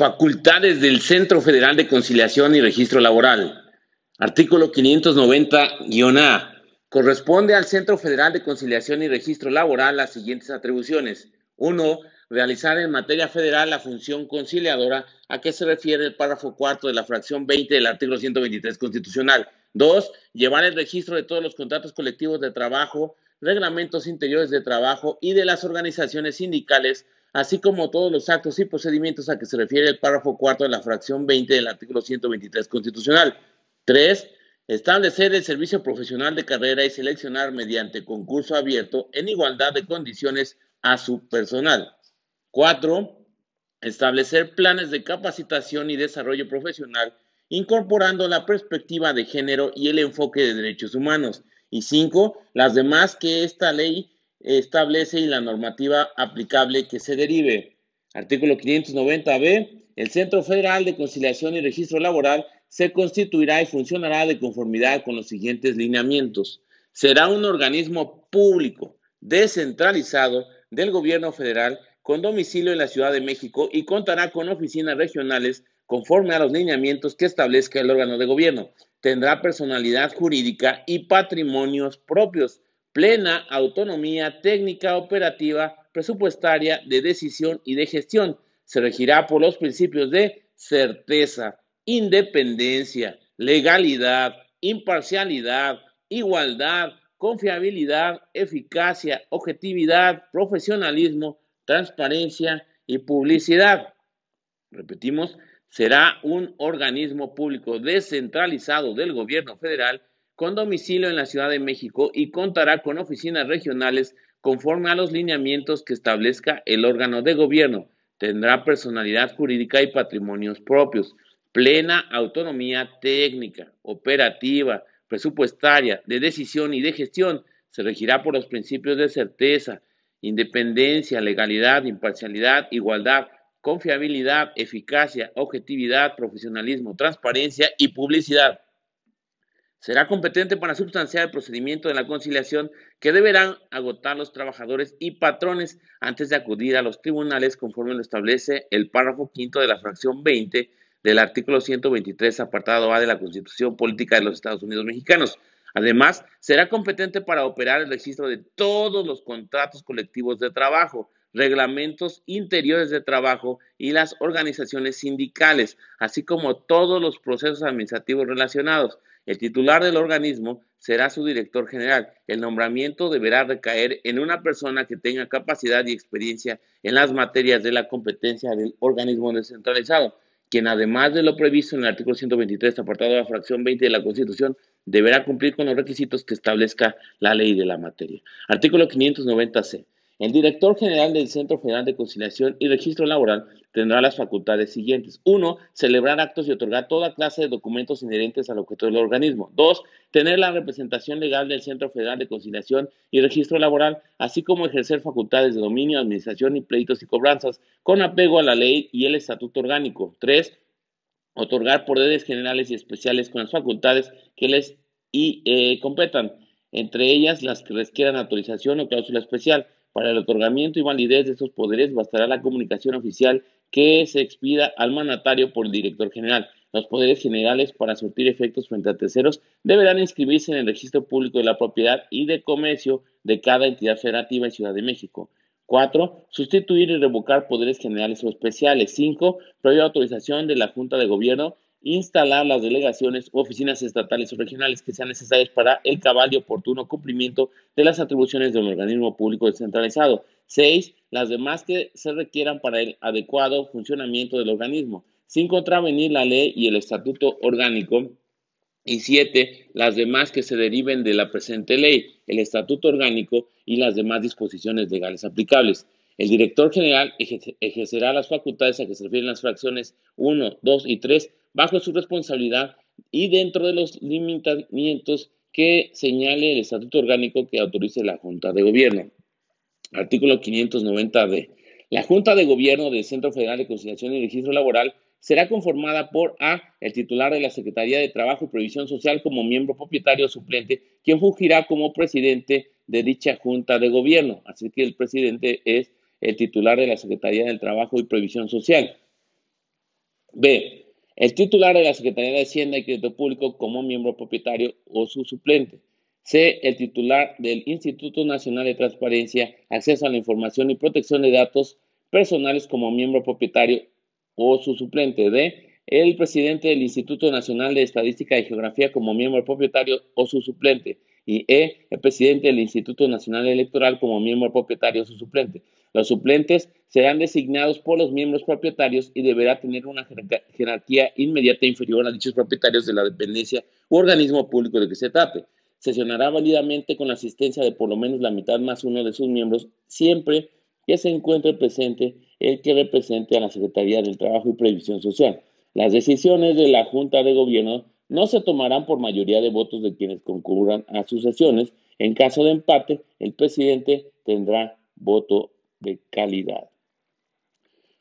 Facultades del Centro Federal de Conciliación y Registro Laboral. Artículo 590-A. Corresponde al Centro Federal de Conciliación y Registro Laboral las siguientes atribuciones. 1. Realizar en materia federal la función conciliadora a que se refiere el párrafo cuarto de la fracción 20 del artículo 123 constitucional. 2. Llevar el registro de todos los contratos colectivos de trabajo, reglamentos interiores de trabajo y de las organizaciones sindicales así como todos los actos y procedimientos a que se refiere el párrafo cuarto de la fracción 20 del artículo 123 constitucional. 3. Establecer el servicio profesional de carrera y seleccionar mediante concurso abierto en igualdad de condiciones a su personal. 4. Establecer planes de capacitación y desarrollo profesional incorporando la perspectiva de género y el enfoque de derechos humanos. Y 5. Las demás que esta ley establece y la normativa aplicable que se derive. Artículo 590b. El Centro Federal de Conciliación y Registro Laboral se constituirá y funcionará de conformidad con los siguientes lineamientos. Será un organismo público, descentralizado del gobierno federal con domicilio en la Ciudad de México y contará con oficinas regionales conforme a los lineamientos que establezca el órgano de gobierno. Tendrá personalidad jurídica y patrimonios propios plena autonomía técnica, operativa, presupuestaria, de decisión y de gestión. Se regirá por los principios de certeza, independencia, legalidad, imparcialidad, igualdad, confiabilidad, eficacia, objetividad, profesionalismo, transparencia y publicidad. Repetimos, será un organismo público descentralizado del gobierno federal con domicilio en la Ciudad de México y contará con oficinas regionales conforme a los lineamientos que establezca el órgano de gobierno. Tendrá personalidad jurídica y patrimonios propios, plena autonomía técnica, operativa, presupuestaria, de decisión y de gestión. Se regirá por los principios de certeza, independencia, legalidad, imparcialidad, igualdad, confiabilidad, eficacia, objetividad, profesionalismo, transparencia y publicidad. Será competente para sustanciar el procedimiento de la conciliación que deberán agotar los trabajadores y patrones antes de acudir a los tribunales conforme lo establece el párrafo quinto de la fracción 20 del artículo 123, apartado A de la Constitución Política de los Estados Unidos Mexicanos. Además, será competente para operar el registro de todos los contratos colectivos de trabajo, reglamentos interiores de trabajo y las organizaciones sindicales, así como todos los procesos administrativos relacionados. El titular del organismo será su director general. El nombramiento deberá recaer en una persona que tenga capacidad y experiencia en las materias de la competencia del organismo descentralizado, quien además de lo previsto en el artículo 123, apartado de la fracción 20 de la Constitución, deberá cumplir con los requisitos que establezca la ley de la materia. Artículo 590c. El director general del Centro Federal de Conciliación y Registro Laboral tendrá las facultades siguientes. Uno, celebrar actos y otorgar toda clase de documentos inherentes al objeto del organismo. Dos, tener la representación legal del Centro Federal de Conciliación y Registro Laboral, así como ejercer facultades de dominio, administración y pleitos y cobranzas con apego a la ley y el estatuto orgánico. Tres, otorgar poderes generales y especiales con las facultades que les y, eh, competan, entre ellas las que requieran autorización o cláusula especial. Para el otorgamiento y validez de estos poderes bastará la comunicación oficial que se expida al mandatario por el director general. Los poderes generales para surtir efectos frente a terceros deberán inscribirse en el registro público de la propiedad y de comercio de cada entidad federativa en Ciudad de México. 4. Sustituir y revocar poderes generales o especiales. 5. Previa autorización de la Junta de Gobierno instalar las delegaciones u oficinas estatales o regionales que sean necesarias para el cabal y oportuno cumplimiento de las atribuciones de un organismo público descentralizado. 6. Las demás que se requieran para el adecuado funcionamiento del organismo, sin contravenir la ley y el estatuto orgánico. Y 7. Las demás que se deriven de la presente ley, el estatuto orgánico y las demás disposiciones legales aplicables. El director general ejercerá las facultades a que se refieren las fracciones 1, 2 y 3 bajo su responsabilidad y dentro de los limitamientos que señale el estatuto orgánico que autorice la Junta de Gobierno. Artículo 590d. La Junta de Gobierno del Centro Federal de Conciliación y Registro Laboral será conformada por A, el titular de la Secretaría de Trabajo y Previsión Social como miembro propietario suplente, quien fungirá como presidente de dicha Junta de Gobierno. Así que el presidente es el titular de la Secretaría del Trabajo y Previsión Social. B. El titular de la Secretaría de Hacienda y Crédito Público como miembro propietario o su suplente. C. El titular del Instituto Nacional de Transparencia, Acceso a la Información y Protección de Datos Personales como miembro propietario o su suplente. D. El presidente del Instituto Nacional de Estadística y Geografía como miembro propietario o su suplente. Y E. El presidente del Instituto Nacional Electoral como miembro propietario o su suplente. Los suplentes serán designados por los miembros propietarios y deberá tener una jerarquía inmediata inferior a dichos propietarios de la dependencia u organismo público de que se trate sesionará válidamente con la asistencia de por lo menos la mitad más uno de sus miembros, siempre que se encuentre presente el que represente a la Secretaría del Trabajo y Previsión Social. Las decisiones de la Junta de Gobierno no se tomarán por mayoría de votos de quienes concurran a sus sesiones. En caso de empate, el presidente tendrá voto de calidad.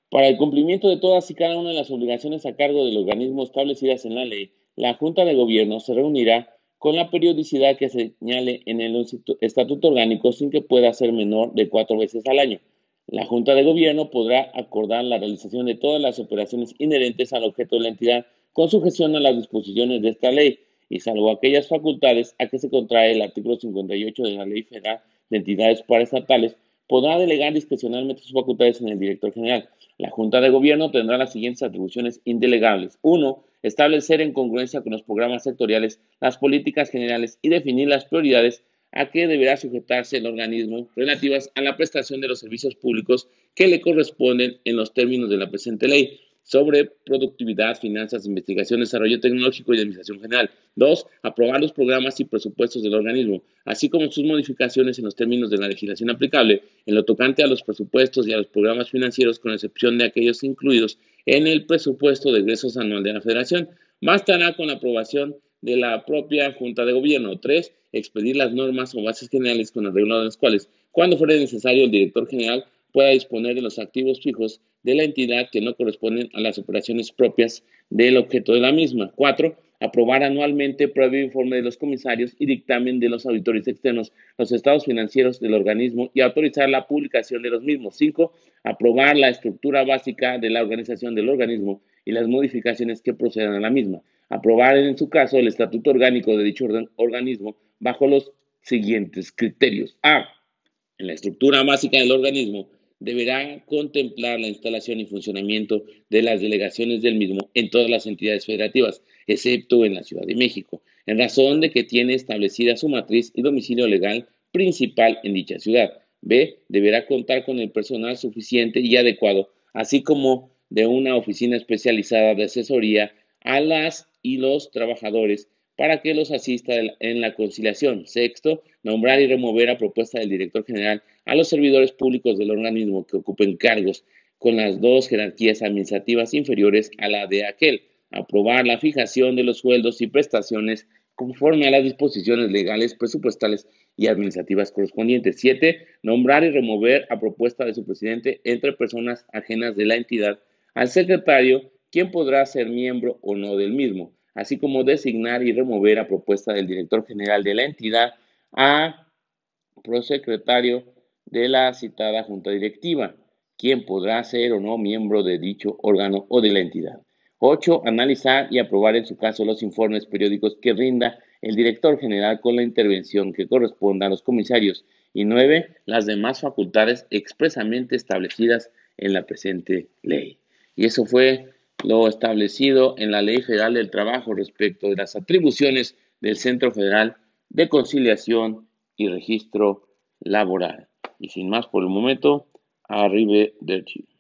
Para el cumplimiento de todas y cada una de las obligaciones a cargo del organismo establecidas en la ley, la Junta de Gobierno se reunirá con la periodicidad que señale en el estatuto orgánico sin que pueda ser menor de cuatro veces al año. La Junta de Gobierno podrá acordar la realización de todas las operaciones inherentes al objeto de la entidad con sujeción a las disposiciones de esta ley y salvo aquellas facultades a que se contrae el artículo 58 de la Ley Federal de Entidades Paraestatales, podrá delegar discrecionalmente sus facultades en el director general. La Junta de Gobierno tendrá las siguientes atribuciones indelegables. Uno, establecer en congruencia con los programas sectoriales las políticas generales y definir las prioridades a que deberá sujetarse el organismo relativas a la prestación de los servicios públicos que le corresponden en los términos de la presente ley sobre productividad, finanzas, investigación, desarrollo tecnológico y administración general. Dos, aprobar los programas y presupuestos del organismo, así como sus modificaciones en los términos de la legislación aplicable en lo tocante a los presupuestos y a los programas financieros, con excepción de aquellos incluidos en el presupuesto de egresos anual de la Federación. Bastará con la aprobación de la propia Junta de Gobierno. Tres, expedir las normas o bases generales con arreglo de las cuales, cuando fuera necesario, el director general pueda disponer de los activos fijos de la entidad que no corresponden a las operaciones propias del objeto de la misma. Cuatro, aprobar anualmente previo informe de los comisarios y dictamen de los auditores externos, los estados financieros del organismo y autorizar la publicación de los mismos. Cinco, aprobar la estructura básica de la organización del organismo y las modificaciones que procedan a la misma. Aprobar en su caso el estatuto orgánico de dicho organismo bajo los siguientes criterios. A. En la estructura básica del organismo deberá contemplar la instalación y funcionamiento de las delegaciones del mismo en todas las entidades federativas, excepto en la Ciudad de México, en razón de que tiene establecida su matriz y domicilio legal principal en dicha ciudad. B. Deberá contar con el personal suficiente y adecuado, así como de una oficina especializada de asesoría a las y los trabajadores para que los asista en la conciliación. Sexto, nombrar y remover a propuesta del director general a los servidores públicos del organismo que ocupen cargos con las dos jerarquías administrativas inferiores a la de aquel. Aprobar la fijación de los sueldos y prestaciones conforme a las disposiciones legales, presupuestales y administrativas correspondientes. Siete, nombrar y remover a propuesta de su presidente entre personas ajenas de la entidad al secretario, quien podrá ser miembro o no del mismo así como designar y remover a propuesta del director general de la entidad a prosecretario de la citada junta directiva, quien podrá ser o no miembro de dicho órgano o de la entidad. 8. Analizar y aprobar en su caso los informes periódicos que rinda el director general con la intervención que corresponda a los comisarios. Y 9. Las demás facultades expresamente establecidas en la presente ley. Y eso fue lo establecido en la Ley Federal del Trabajo respecto de las atribuciones del Centro Federal de Conciliación y Registro Laboral. Y sin más por el momento, arribe del Chile.